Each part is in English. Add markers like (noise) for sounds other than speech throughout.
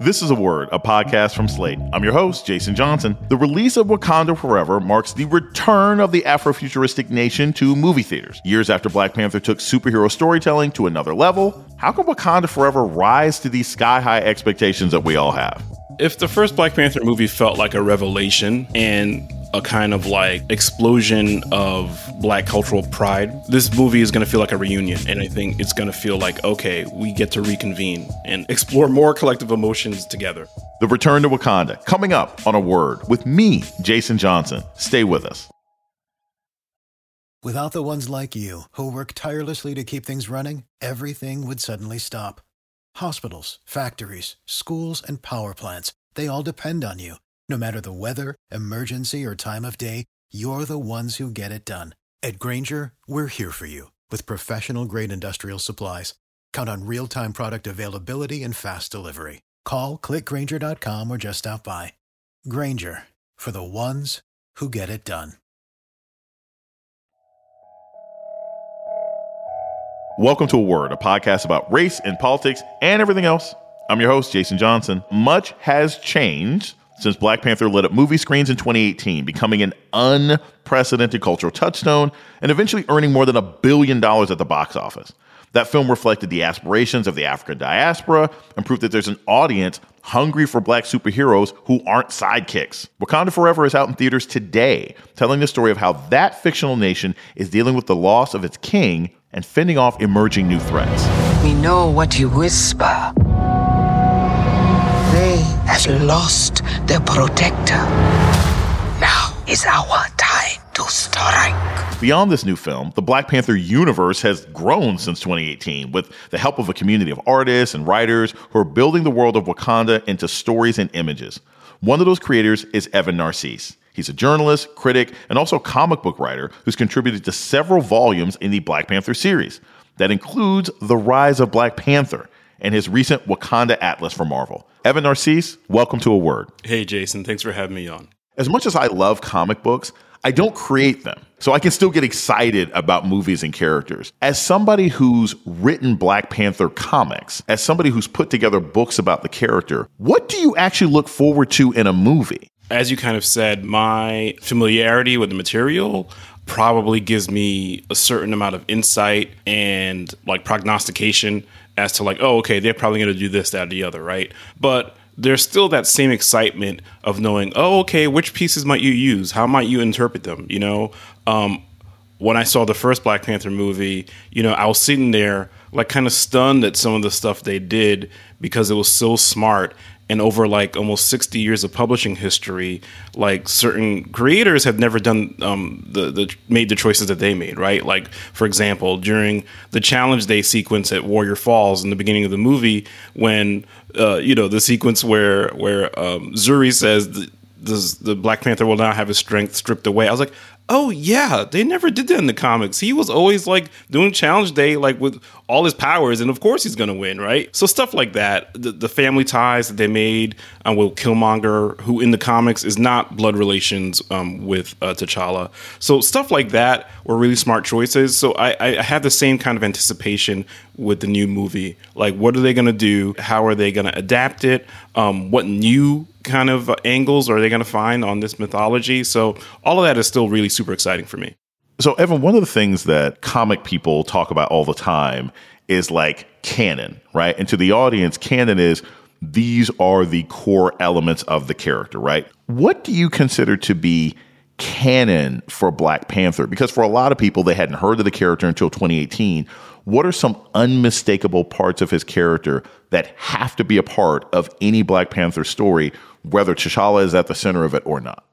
This is a word, a podcast from Slate. I'm your host, Jason Johnson. The release of Wakanda Forever marks the return of the Afrofuturistic nation to movie theaters. Years after Black Panther took superhero storytelling to another level, how can Wakanda Forever rise to these sky high expectations that we all have? If the first Black Panther movie felt like a revelation and a kind of like explosion of black cultural pride. This movie is going to feel like a reunion, and I think it's going to feel like, okay, we get to reconvene and explore more collective emotions together. The Return to Wakanda, coming up on a word with me, Jason Johnson. Stay with us. Without the ones like you, who work tirelessly to keep things running, everything would suddenly stop. Hospitals, factories, schools, and power plants, they all depend on you. No matter the weather, emergency, or time of day, you're the ones who get it done. At Grainger, we're here for you with professional grade industrial supplies. Count on real time product availability and fast delivery. Call clickgrainger.com or just stop by. Grainger for the ones who get it done. Welcome to A Word, a podcast about race and politics and everything else. I'm your host, Jason Johnson. Much has changed since Black Panther lit up movie screens in 2018, becoming an unprecedented cultural touchstone and eventually earning more than a billion dollars at the box office. That film reflected the aspirations of the African diaspora and proved that there's an audience hungry for black superheroes who aren't sidekicks. Wakanda Forever is out in theaters today, telling the story of how that fictional nation is dealing with the loss of its king and fending off emerging new threats. We know what you whisper has lost their protector. Now is our time to strike. Beyond this new film, the Black Panther universe has grown since 2018 with the help of a community of artists and writers who are building the world of Wakanda into stories and images. One of those creators is Evan Narcisse. He's a journalist, critic, and also comic book writer who's contributed to several volumes in the Black Panther series. That includes The Rise of Black Panther and his recent Wakanda Atlas for Marvel. Evan Narcisse, welcome to A Word. Hey, Jason. Thanks for having me on. As much as I love comic books, I don't create them. So I can still get excited about movies and characters. As somebody who's written Black Panther comics, as somebody who's put together books about the character, what do you actually look forward to in a movie? As you kind of said, my familiarity with the material probably gives me a certain amount of insight and like prognostication as to like, oh, okay, they're probably going to do this, that, or the other, right? But there's still that same excitement of knowing, oh, okay, which pieces might you use? How might you interpret them? You know, um, when I saw the first Black Panther movie, you know, I was sitting there like kind of stunned at some of the stuff they did because it was so smart and over like almost 60 years of publishing history like certain creators have never done um, the, the made the choices that they made right like for example during the challenge day sequence at warrior falls in the beginning of the movie when uh, you know the sequence where where um, zuri says the, the Black Panther will now have his strength stripped away. I was like, oh yeah, they never did that in the comics. He was always like doing challenge day, like with all his powers, and of course he's gonna win, right? So stuff like that, the, the family ties that they made um, with Killmonger, who in the comics is not blood relations um, with uh, T'Challa. So stuff like that were really smart choices. So I, I had the same kind of anticipation with the new movie. Like, what are they gonna do? How are they gonna adapt it? Um, what new kind of angles are they going to find on this mythology? So all of that is still really super exciting for me. So Evan, one of the things that comic people talk about all the time is like canon, right? And to the audience, canon is these are the core elements of the character, right? What do you consider to be canon for Black Panther? Because for a lot of people, they hadn't heard of the character until 2018. What are some unmistakable parts of his character that have to be a part of any Black Panther story whether T'Challa is at the center of it or not.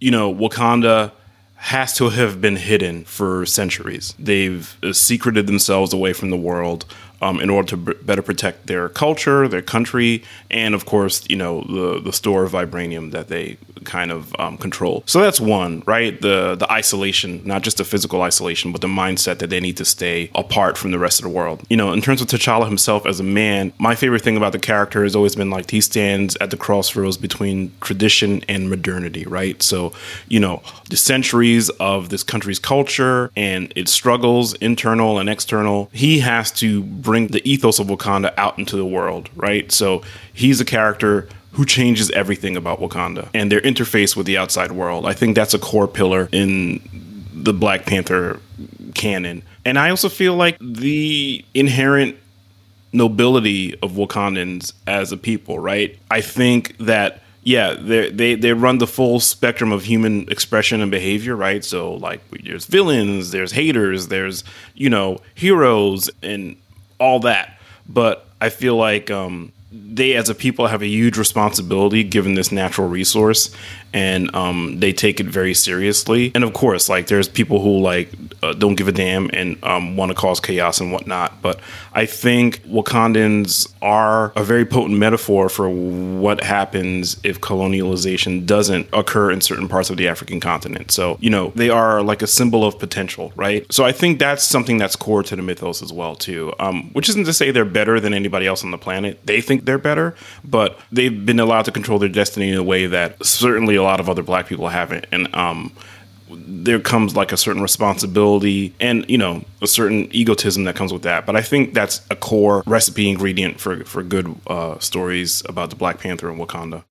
You know, Wakanda has to have been hidden for centuries. They've uh, secreted themselves away from the world um, in order to b- better protect their culture, their country, and of course, you know, the the store of vibranium that they kind of um, control. So that's one, right? The the isolation, not just the physical isolation, but the mindset that they need to stay apart from the rest of the world. You know, in terms of T'Challa himself as a man, my favorite thing about the character has always been like he stands at the crossroads between tradition and modernity, right? So, you know, the centuries of this country's culture and its struggles, internal and external, he has to bring the ethos of Wakanda out into the world, right? So he's a character who changes everything about Wakanda and their interface with the outside world. I think that's a core pillar in the Black Panther canon. And I also feel like the inherent nobility of Wakandans as a people, right? I think that yeah, they they run the full spectrum of human expression and behavior, right? So like there's villains, there's haters, there's you know heroes and all that. But I feel like um, they as a people have a huge responsibility given this natural resource and um, they take it very seriously. And of course like there's people who like uh, don't give a damn and um, want to cause chaos and whatnot. But i think wakandans are a very potent metaphor for what happens if colonialization doesn't occur in certain parts of the african continent. So you know they are like a symbol of potential right? So i think that's something that's core to the mythos as well too. Um, which isn't to say they're better than anybody else on the planet. They think they're better, but they've been allowed to control their destiny in a way that certainly a lot of other black people haven't. And um, there comes like a certain responsibility and you know a certain egotism that comes with that but i think that's a core recipe ingredient for for good uh, stories about the black panther and wakanda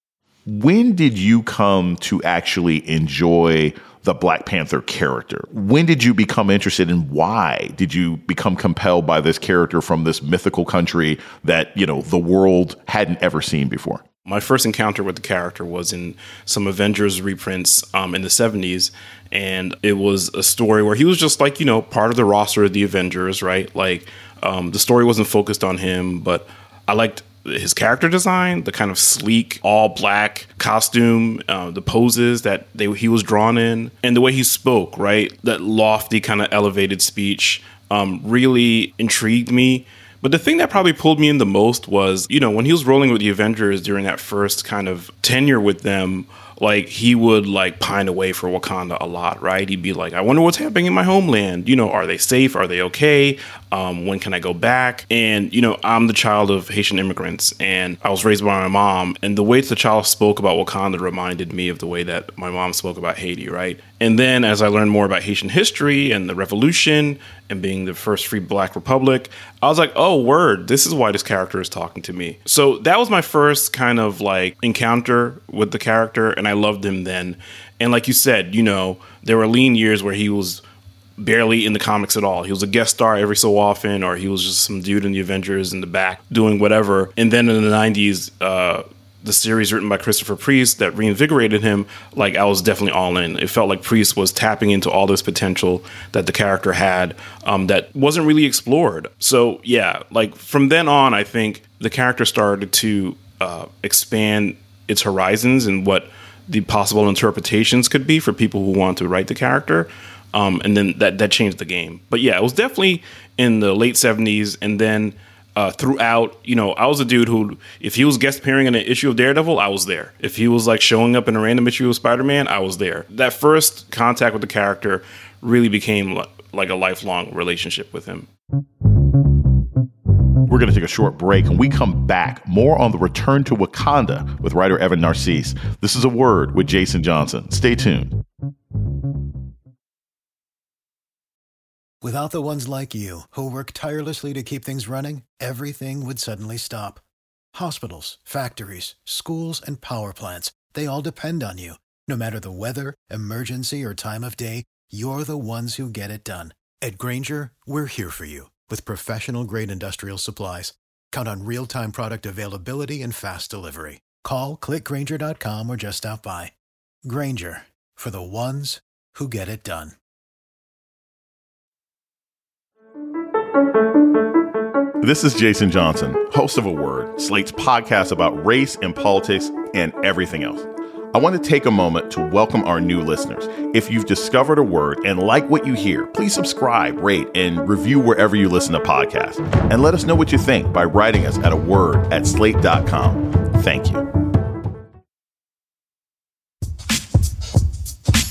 when did you come to actually enjoy the Black Panther character. When did you become interested and why did you become compelled by this character from this mythical country that, you know, the world hadn't ever seen before? My first encounter with the character was in some Avengers reprints um, in the 70s. And it was a story where he was just like, you know, part of the roster of the Avengers, right? Like, um, the story wasn't focused on him, but I liked his character design, the kind of sleek, all black costume, uh, the poses that they, he was drawn in, and the way he spoke, right? That lofty, kind of elevated speech um, really intrigued me. But the thing that probably pulled me in the most was, you know, when he was rolling with the Avengers during that first kind of tenure with them, like he would like pine away for Wakanda a lot, right? He'd be like, I wonder what's happening in my homeland. You know, are they safe? Are they okay? Um, when can I go back? And, you know, I'm T'Challa of Haitian immigrants and I was raised by my mom. And the way the child spoke about Wakanda reminded me of the way that my mom spoke about Haiti, right? And then as I learned more about Haitian history and the revolution and being the first free black republic, I was like, oh, word, this is why this character is talking to me. So that was my first kind of like encounter with the character. And I loved him then. And like you said, you know, there were lean years where he was barely in the comics at all. He was a guest star every so often, or he was just some dude in the Avengers in the back doing whatever. And then in the 90s, uh, the series written by Christopher Priest that reinvigorated him, like I was definitely all in. It felt like Priest was tapping into all this potential that the character had um, that wasn't really explored. So yeah, like from then on, I think the character started to uh, expand its horizons and what the possible interpretations could be for people who want to write the character. Um, and then that that changed the game. But yeah, it was definitely in the late '70s, and then uh, throughout, you know, I was a dude who, if he was guest appearing in an issue of Daredevil, I was there. If he was like showing up in a random issue of Spider Man, I was there. That first contact with the character really became like a lifelong relationship with him. We're going to take a short break and we come back more on the return to Wakanda with writer Evan Narcisse. This is a word with Jason Johnson. Stay tuned. Without the ones like you, who work tirelessly to keep things running, everything would suddenly stop. Hospitals, factories, schools, and power plants, they all depend on you. No matter the weather, emergency, or time of day, you're the ones who get it done. At Grainger, we're here for you with professional grade industrial supplies. Count on real time product availability and fast delivery. Call clickgrainger.com or just stop by. Grainger for the ones who get it done. This is Jason Johnson, host of A Word, Slate's podcast about race and politics and everything else. I want to take a moment to welcome our new listeners. If you've discovered a word and like what you hear, please subscribe, rate, and review wherever you listen to podcasts. And let us know what you think by writing us at a word at slate.com. Thank you.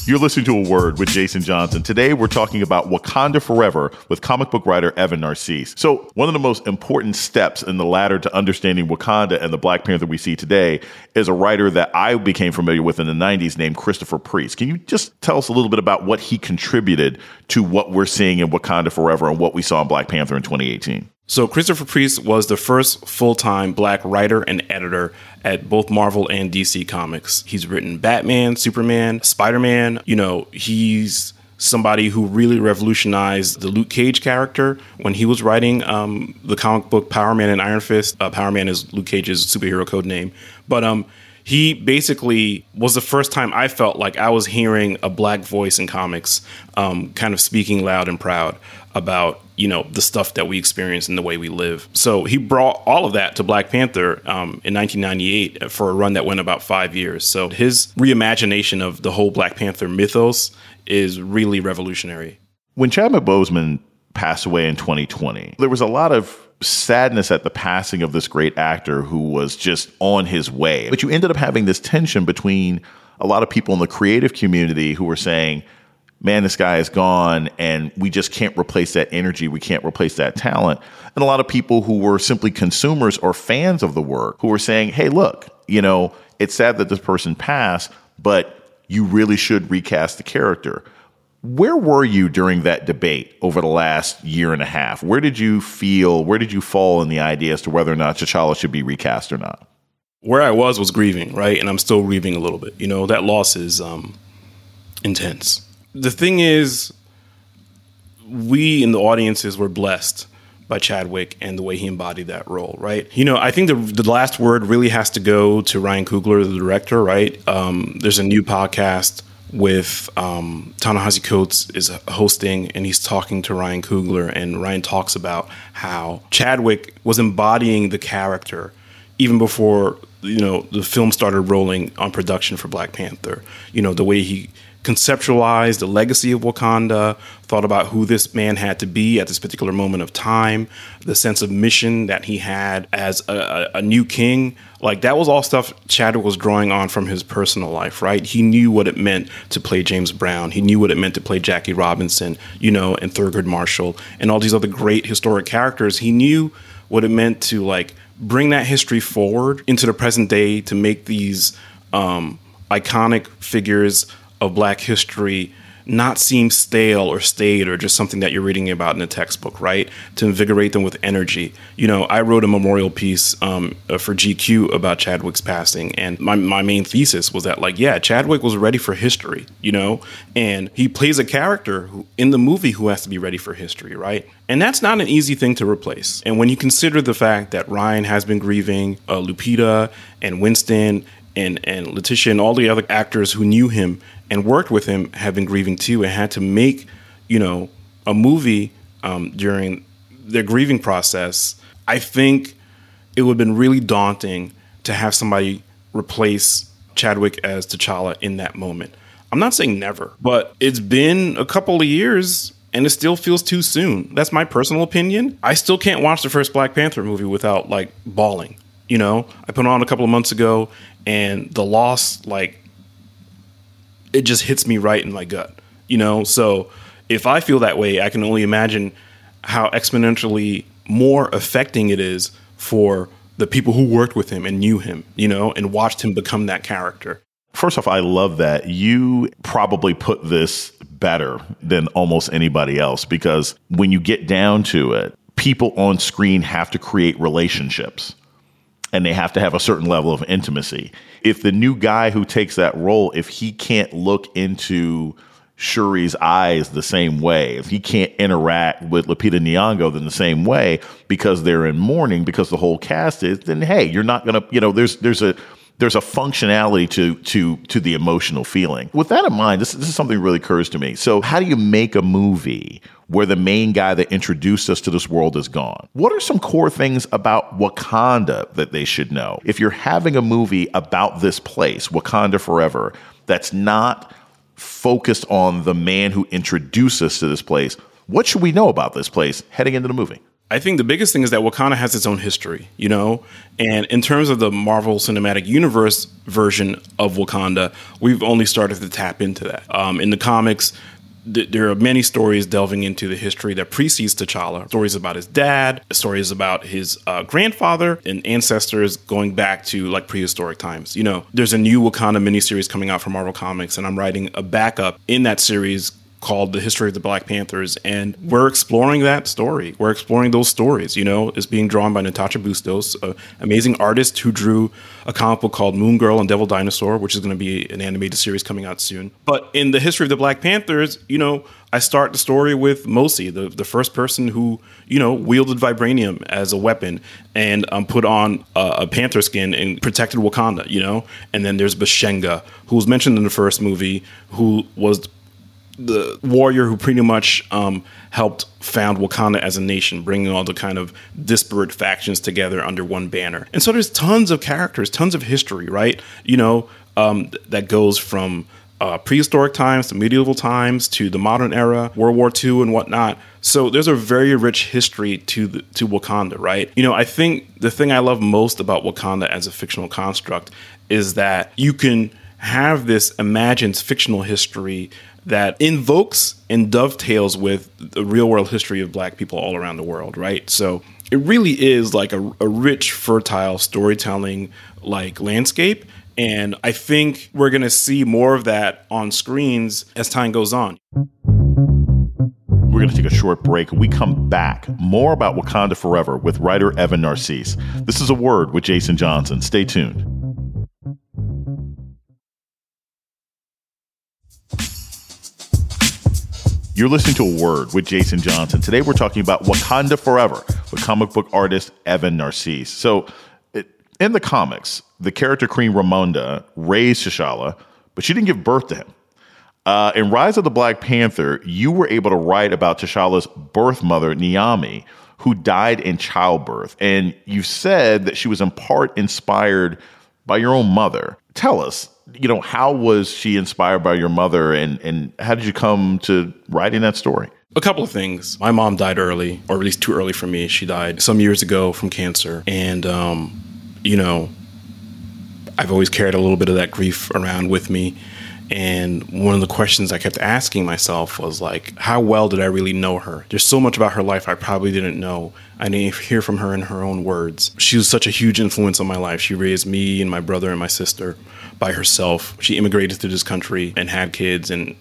You're listening to A Word with Jason Johnson. Today, we're talking about Wakanda Forever with comic book writer Evan Narcisse. So, one of the most important steps in the ladder to understanding Wakanda and the Black Panther we see today is a writer that I became familiar with in the 90s named Christopher Priest. Can you just tell us a little bit about what he contributed to what we're seeing in Wakanda Forever and what we saw in Black Panther in 2018? So Christopher Priest was the first full-time black writer and editor at both Marvel and DC Comics. He's written Batman, Superman, Spider-Man. You know, he's somebody who really revolutionized the Luke Cage character when he was writing um, the comic book Power Man and Iron Fist. Uh, Power Man is Luke Cage's superhero code name, but um, he basically was the first time I felt like I was hearing a black voice in comics, um, kind of speaking loud and proud about you know the stuff that we experience and the way we live. So he brought all of that to Black Panther um, in 1998 for a run that went about five years. So his reimagination of the whole Black Panther mythos is really revolutionary. When Chadwick Boseman passed away in 2020, there was a lot of sadness at the passing of this great actor who was just on his way. But you ended up having this tension between a lot of people in the creative community who were saying, man, this guy is gone and we just can't replace that energy. We can't replace that talent. And a lot of people who were simply consumers or fans of the work who were saying, hey, look, you know, it's sad that this person passed, but you really should recast the character. Where were you during that debate over the last year and a half? Where did you feel, where did you fall in the idea as to whether or not T'Challa should be recast or not? Where I was was grieving, right? And I'm still grieving a little bit. You know, that loss is um, intense. The thing is, we in the audiences were blessed by Chadwick and the way he embodied that role, right? You know, I think the, the last word really has to go to Ryan Coogler, the director, right? Um, there's a new podcast with um, Ta-Nehisi Coates is hosting, and he's talking to Ryan Coogler, and Ryan talks about how Chadwick was embodying the character even before you know the film started rolling on production for Black Panther. You know the way he conceptualized the legacy of Wakanda, thought about who this man had to be at this particular moment of time, the sense of mission that he had as a, a, new king. Like that was all stuff Chadwick was drawing on from his personal life, right? He knew what it meant to play James Brown. He knew what it meant to play Jackie Robinson, you know, and Thurgood Marshall and all these other great historic characters. He knew what it meant to like bring that history forward into the present day to make these um, iconic figures of black history not seem stale or staid or just something that you're reading about in a textbook, right? To invigorate them with energy. You know, I wrote a memorial piece um, uh, for GQ about Chadwick's passing, and my, my main thesis was that, like, yeah, Chadwick was ready for history, you know, and he plays a character who, in the movie who has to be ready for history, right? And that's not an easy thing to replace. And when you consider the fact that Ryan has been grieving, uh, Lupita and Winston and and Letitia and all the other actors who knew him and worked with him have been grieving too and had to make, you know, a movie um, during their grieving process. I think it would have been really daunting to have somebody replace Chadwick as T'Challa in that moment. I'm not saying never, but it's been a couple of years and it still feels too soon. That's my personal opinion. I still can't watch the first Black Panther movie without like bawling. You know, I put on a couple of months ago and the loss like it just hits me right in my gut, you know? So if I feel that way, I can only imagine how exponentially more affecting it is for the people who worked with him and knew him, you know, and watched him become that character. First off, I love that you probably put this better than almost anybody else because when you get down to it, people on screen have to create relationships and they have to have a certain level of intimacy. If the new guy who takes that role, if he can't look into Shuri's eyes the same way, if he can't interact with Lupita Nyong'o in the same way because they're in mourning, because the whole cast is, then hey, you're not gonna, you know, there's there's a there's a functionality to to to the emotional feeling. With that in mind, this, this is something that really occurs to me. So, how do you make a movie where the main guy that introduced us to this world is gone? What are some core things about Wakanda that they should know? If you're having a movie about this place, Wakanda Forever, that's not focused on the man who introduced us to this place, what should we know about this place heading into the movie? I think the biggest thing is that Wakanda has its own history, you know? And in terms of the Marvel Cinematic Universe version of Wakanda, we've only started to tap into that. Um, in the comics, th- there are many stories delving into the history that precedes T'Challa. Stories about his dad, stories about his uh, grandfather, and ancestors going back to like prehistoric times. You know, there's a new Wakanda miniseries coming out from Marvel Comics, and I'm writing a backup in that series called The History of the Black Panthers. And we're exploring that story. We're exploring those stories, you know, it's being drawn by Natasha Bustos, an amazing artist who drew a comic book called Moon Girl and Devil Dinosaur, which is going to be an animated series coming out soon. But in The History of the Black Panthers, you know, I start the story with Mosi, the, the first person who, you know, wielded vibranium as a weapon and um, put on a, a, panther skin and protected Wakanda, you know? And then there's Bashenga, who was mentioned in the first movie, who was the warrior who pretty much um, helped found Wakanda as a nation, bringing all the kind of disparate factions together under one banner. And so there's tons of characters, tons of history, right? You know, um, that goes from uh, prehistoric times to medieval times to the modern era, World War II and whatnot. So there's a very rich history to the, to Wakanda, right? You know, I think the thing I love most about Wakanda as a fictional construct is that you can have this imagined fictional history that invokes and dovetails with the real world history of black people all around the world, right? So it really is like a, a rich, fertile storytelling like landscape. And I think we're going to see more of that on screens as time goes on. We're going to take a short break. we come back, more about Wakanda Forever with writer Evan Narcisse. This is a word with Jason Johnson. Stay tuned. You're listening to A Word with Jason Johnson. Today we're talking about Wakanda Forever with comic book artist Evan Narcisse. So, it, in the comics, the character Queen Ramonda raised T'Challa, but she didn't give birth to him. Uh, in Rise of the Black Panther, you were able to write about T'Challa's birth mother, N'Yami, who died in childbirth. And you said that she was in part inspired by your own mother. Tell us, you know, how was she inspired by your mother and, and how did you come to writing that story? A couple of things. My mom died early, or at least too early for me. She died some years ago from cancer. And, um, you know, I've always carried a little bit of that grief around with me. And one of the questions I kept asking myself was like, how well did I really know her? There's so much about her life I probably didn't know. I didn't hear from her in her own words. She was such a huge influence on my life. She raised me and my brother and my sister by herself. She immigrated to this country and had kids and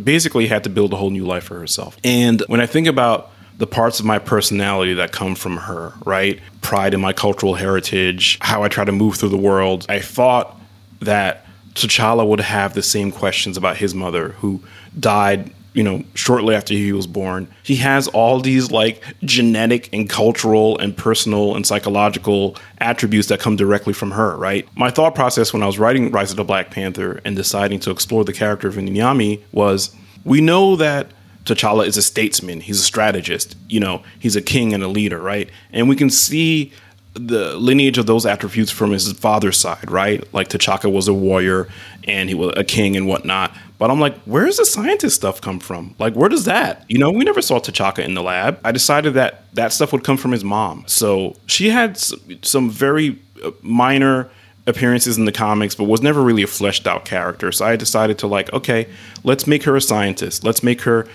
basically had to build a whole new life for herself. And when I think about the parts of my personality that come from her, right? Pride in my cultural heritage, how I try to move through the world. I thought that T'Challa would have the same questions about his mother who died you know, shortly after he was born. He has all these like genetic and cultural and personal and psychological attributes that come directly from her, right? My thought process when I was writing Rise of the Black Panther and deciding to explore the character of N'Yami was we know that T'Challa is a statesman, he's a strategist, you know, he's a king and a leader, right? And we can see the lineage of those attributes from his father's side, right? Like T'Chaka was a warrior and he was a king and whatnot. But I'm like, where does the scientist stuff come from? Like, where does that? You know, we never saw T'Chaka in the lab. I decided that that stuff would come from his mom. So she had some very uh, minor appearances in the comics, but was never really a fleshed out character. So I decided to like, okay, let's make her a scientist. Let's make her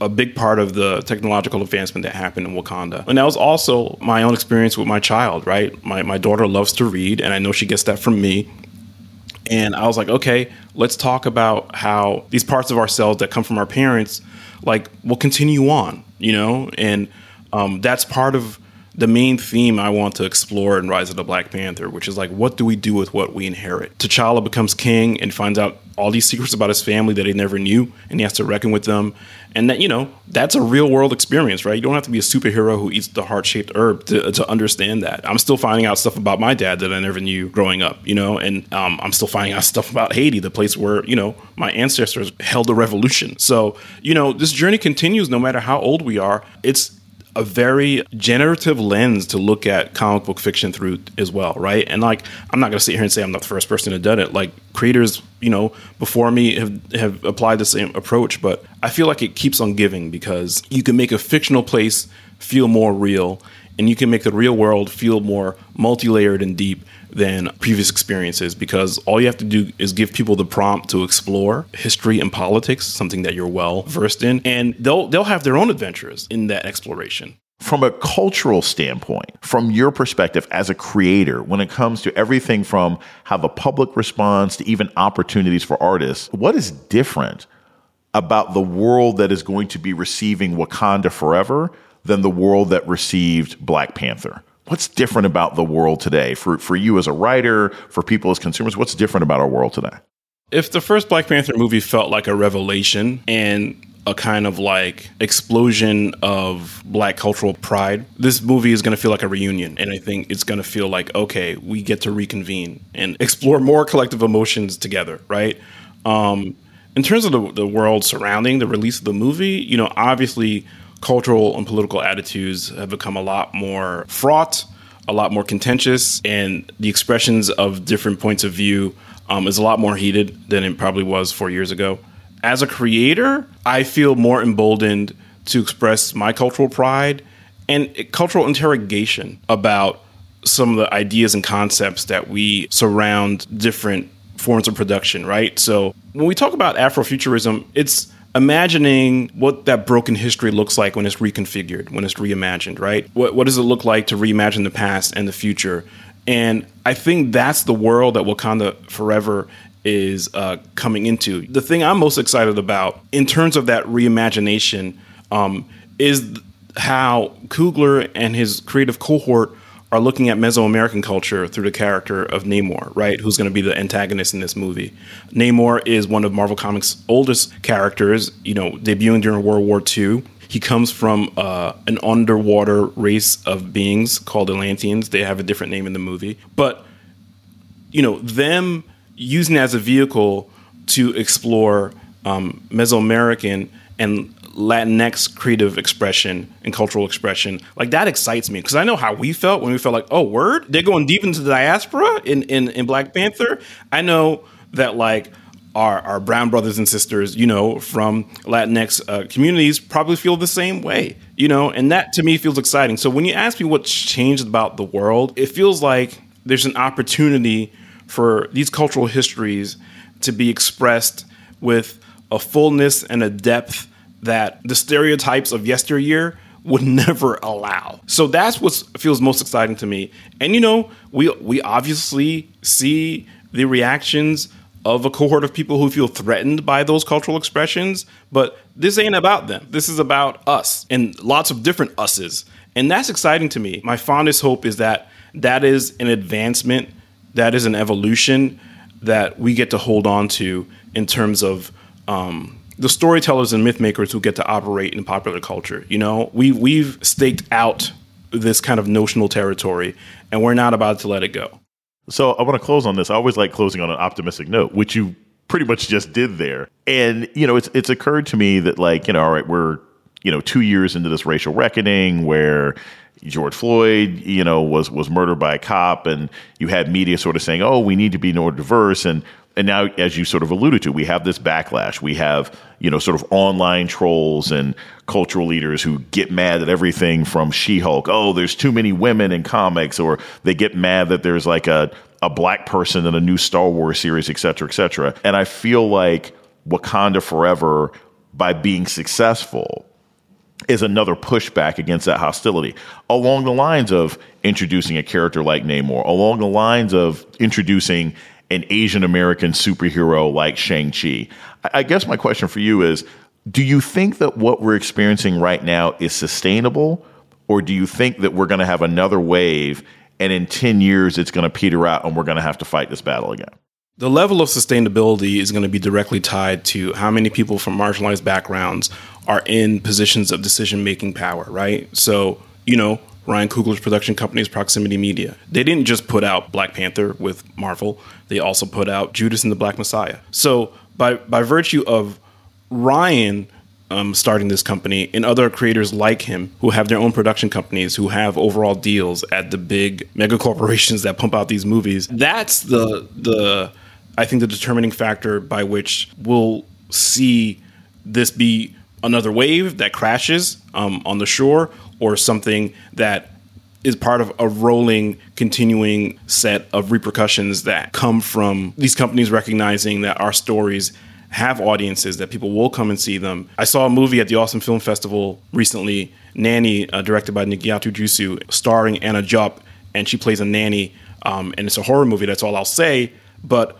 a big part of the technological advancement that happened in Wakanda. And that was also my own experience with my child, right? My, my daughter loves to read, and I know she gets that from me. And I was like, okay, let's talk about how these parts of ourselves that come from our parents, like, will continue on, you know? And um, that's part of the main theme I want to explore in Rise of the Black Panther, which is like, what do we do with what we inherit? T'Challa becomes king and finds out all these secrets about his family that he never knew, and he has to reckon with them. And that, you know, that's a real world experience, right? You don't have to be a superhero who eats the heart shaped herb to, to understand that. I'm still finding out stuff about my dad that I never knew growing up, you know, and um, I'm still finding out stuff about Haiti, the place where, you know, my ancestors held a revolution. So, you know, this journey continues no matter how old we are. It's a very generative lens to look at comic book fiction through as well, right? And like, I'm not to sit here and say I'm not the first person to done it. Like creators, you know, before me have have applied the same approach, but I feel like it keeps on giving because you can make a fictional place feel more real, and you can make the real world feel more multi-layered and deep than previous experiences because all you have to do is give people the prompt to explore history and politics, something that you're well versed in, and they'll they'll have their own adventures in that exploration. From a cultural standpoint, from your perspective as a creator, when it comes to everything from how the public responds to even opportunities for artists, what is different about the world that is going to be receiving Wakanda Forever than the world that received Black Panther? What's different about the world today for, for you as a writer, for people as consumers? What's different about our world today? If the first Black Panther movie felt like a revelation and a kind of like explosion of black cultural pride. This movie is going to feel like a reunion. And I think it's going to feel like, okay, we get to reconvene and explore more collective emotions together, right? Um, in terms of the, the world surrounding the release of the movie, you know, obviously cultural and political attitudes have become a lot more fraught, a lot more contentious, and the expressions of different points of view um, is a lot more heated than it probably was four years ago as a creator, I feel more emboldened to express my cultural pride and cultural interrogation about some of the ideas and concepts that we surround different forms of production, right? So when we talk about Afrofuturism, it's imagining what that broken history looks like when it's reconfigured, when it's reimagined, right? What, what does it look like to reimagine the past and the future? And I think that's the world that Wakanda Forever is uh, coming into. The thing I'm most excited about in terms of that reimagination um, is how Coogler and his creative cohort are looking at Mesoamerican culture through the character of Namor, right? Who's going to be the antagonist in this movie. Namor is one of Marvel Comics' oldest characters, you know, debuting during World War II. He comes from uh, an underwater race of beings called Atlanteans. They have a different name in the movie. But, you know, them using as a vehicle to explore um, Mesoamerican and Latinx creative expression and cultural expression. Like that excites me because I know how we felt when we felt like, oh, word, they're going deep into the diaspora in, in, in Black Panther. I know that like our, our brown brothers and sisters, you know, from Latinx uh, communities probably feel the same way, you know, and that to me feels exciting. So when you ask me what's changed about the world, it feels like there's an opportunity for these cultural histories to be expressed with a fullness and a depth that the stereotypes of yesteryear would (laughs) never allow. So that's what feels most exciting to me. And you know, we we obviously see the reactions of a cohort of people who feel threatened by those cultural expressions, but this ain't about them. This is about us and lots of different us's. And that's exciting to me. My fondest hope is that that is an advancement that is an evolution that we get to hold on to in terms of um, the storytellers and myth makers who get to operate in popular culture. You know, we we've staked out this kind of notional territory, and we're not about to let it go. So I want to close on this. I always like closing on an optimistic note, which you pretty much just did there. And you know, it's it's occurred to me that like you know, all right, we're you know two years into this racial reckoning where George Floyd, you know, was was murdered by a cop, and you had media sort of saying, "Oh, we need to be more diverse," and and now, as you sort of alluded to, we have this backlash. We have you know sort of online trolls and cultural leaders who get mad at everything from She-Hulk. Oh, there's too many women in comics, or they get mad that there's like a a black person in a new Star Wars series, et cetera, et cetera. And I feel like Wakanda Forever, by being successful, is another pushback against that hostility along the lines of introducing a character like Namor, along the lines of introducing an Asian American superhero like Shang-Chi. I guess my question for you is do you think that what we're experiencing right now is sustainable, or do you think that we're going to have another wave and in 10 years it's going to peter out and we're going to have to fight this battle again? The level of sustainability is going to be directly tied to how many people from marginalized backgrounds are in positions of decision making power, right? So, you know, Ryan Coogler's production company is Proximity Media. They didn't just put out Black Panther with Marvel, they also put out Judas and the Black Messiah. So, by, by virtue of Ryan um, starting this company and other creators like him who have their own production companies, who have overall deals at the big mega corporations that pump out these movies, that's the, the I think, the determining factor by which we'll see this be another wave that crashes um, on the shore or something that is part of a rolling, continuing set of repercussions that come from these companies recognizing that our stories have audiences, that people will come and see them. I saw a movie at the Austin Film Festival recently, Nanny, uh, directed by Nikyatu Jusu, starring Anna Diop, and she plays a nanny. Um, and it's a horror movie, that's all I'll say. But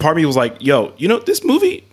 part of me was like, yo, you know, this movie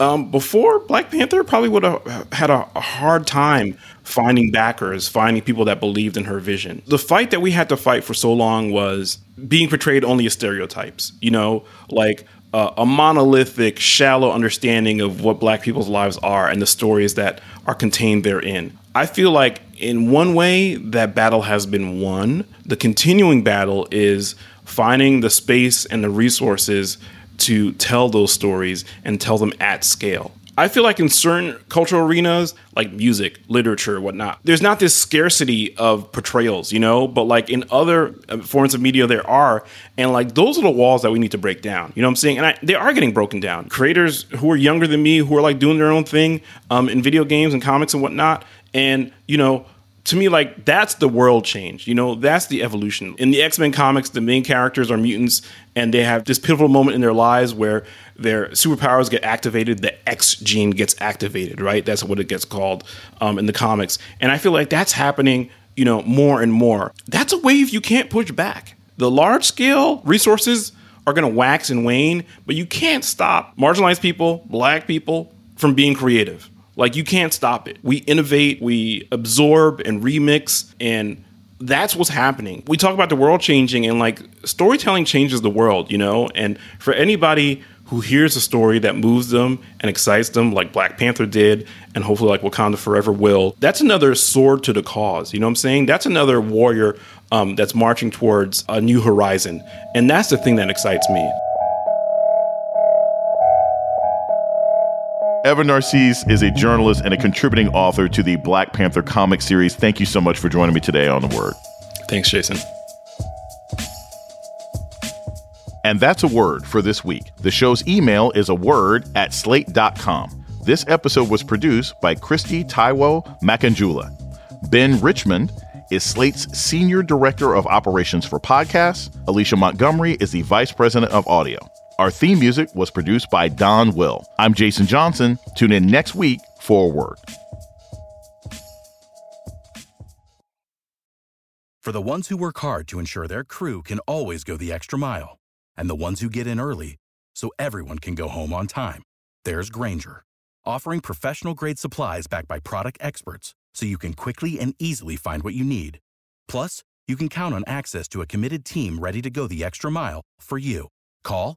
um, before Black Panther probably would have had a, a hard time finding backers, finding people that believed in her vision. The fight that we had to fight for so long was being portrayed only as stereotypes, you know, like uh, a monolithic, shallow understanding of what black people's lives are and the stories that are contained therein. I feel like, in one way, that battle has been won. The continuing battle is finding the space and the resources to tell those stories and tell them at scale. I feel like in certain cultural arenas, like music, literature, whatnot, there's not this scarcity of portrayals, you know, but like in other uh, forms of media, there are. And like those are the walls that we need to break down. You know what I'm saying? And I, they are getting broken down. Creators who are younger than me, who are like doing their own thing um, in video games and comics and whatnot. And, you know, to me, like that's the world change. You know, that's the evolution. In the X Men comics, the main characters are mutants, and they have this pivotal moment in their lives where their superpowers get activated. The X gene gets activated, right? That's what it gets called um, in the comics. And I feel like that's happening, you know, more and more. That's a wave you can't push back. The large scale resources are going to wax and wane, but you can't stop marginalized people, black people from being creative like you can't stop it. We innovate, we absorb and remix and that's what's happening. We talk about the world changing and like storytelling changes the world, you know? And for anybody who hears a story that moves them and excites them, like Black Panther did, and hopefully like Wakanda Forever will, that's another sword to the cause. You know what I'm saying? That's another warrior um, that's marching towards a new horizon. And that's the thing that excites me. Evan Narcisse is a journalist and a contributing author to the Black Panther comic series. Thank you so much for joining me today on The Word. Thanks, Jason. And that's a word for this week. The show's email is a word at slate.com. This episode was produced by Kristie Taiwo Makanjuola. Ben Richmond is Slate's Senior Director of Operations for Podcasts. Alicia Montgomery is the Vice President of Audio. Our theme music was produced by Don Will. I'm Jason Johnson. Tune in next week for word. For the ones who work hard to ensure their crew can always go the extra mile, and the ones who get in early so everyone can go home on time, there's Grainger, offering professional grade supplies backed by product experts so you can quickly and easily find what you need. Plus, you can count on access to a committed team ready to go the extra mile for you. Call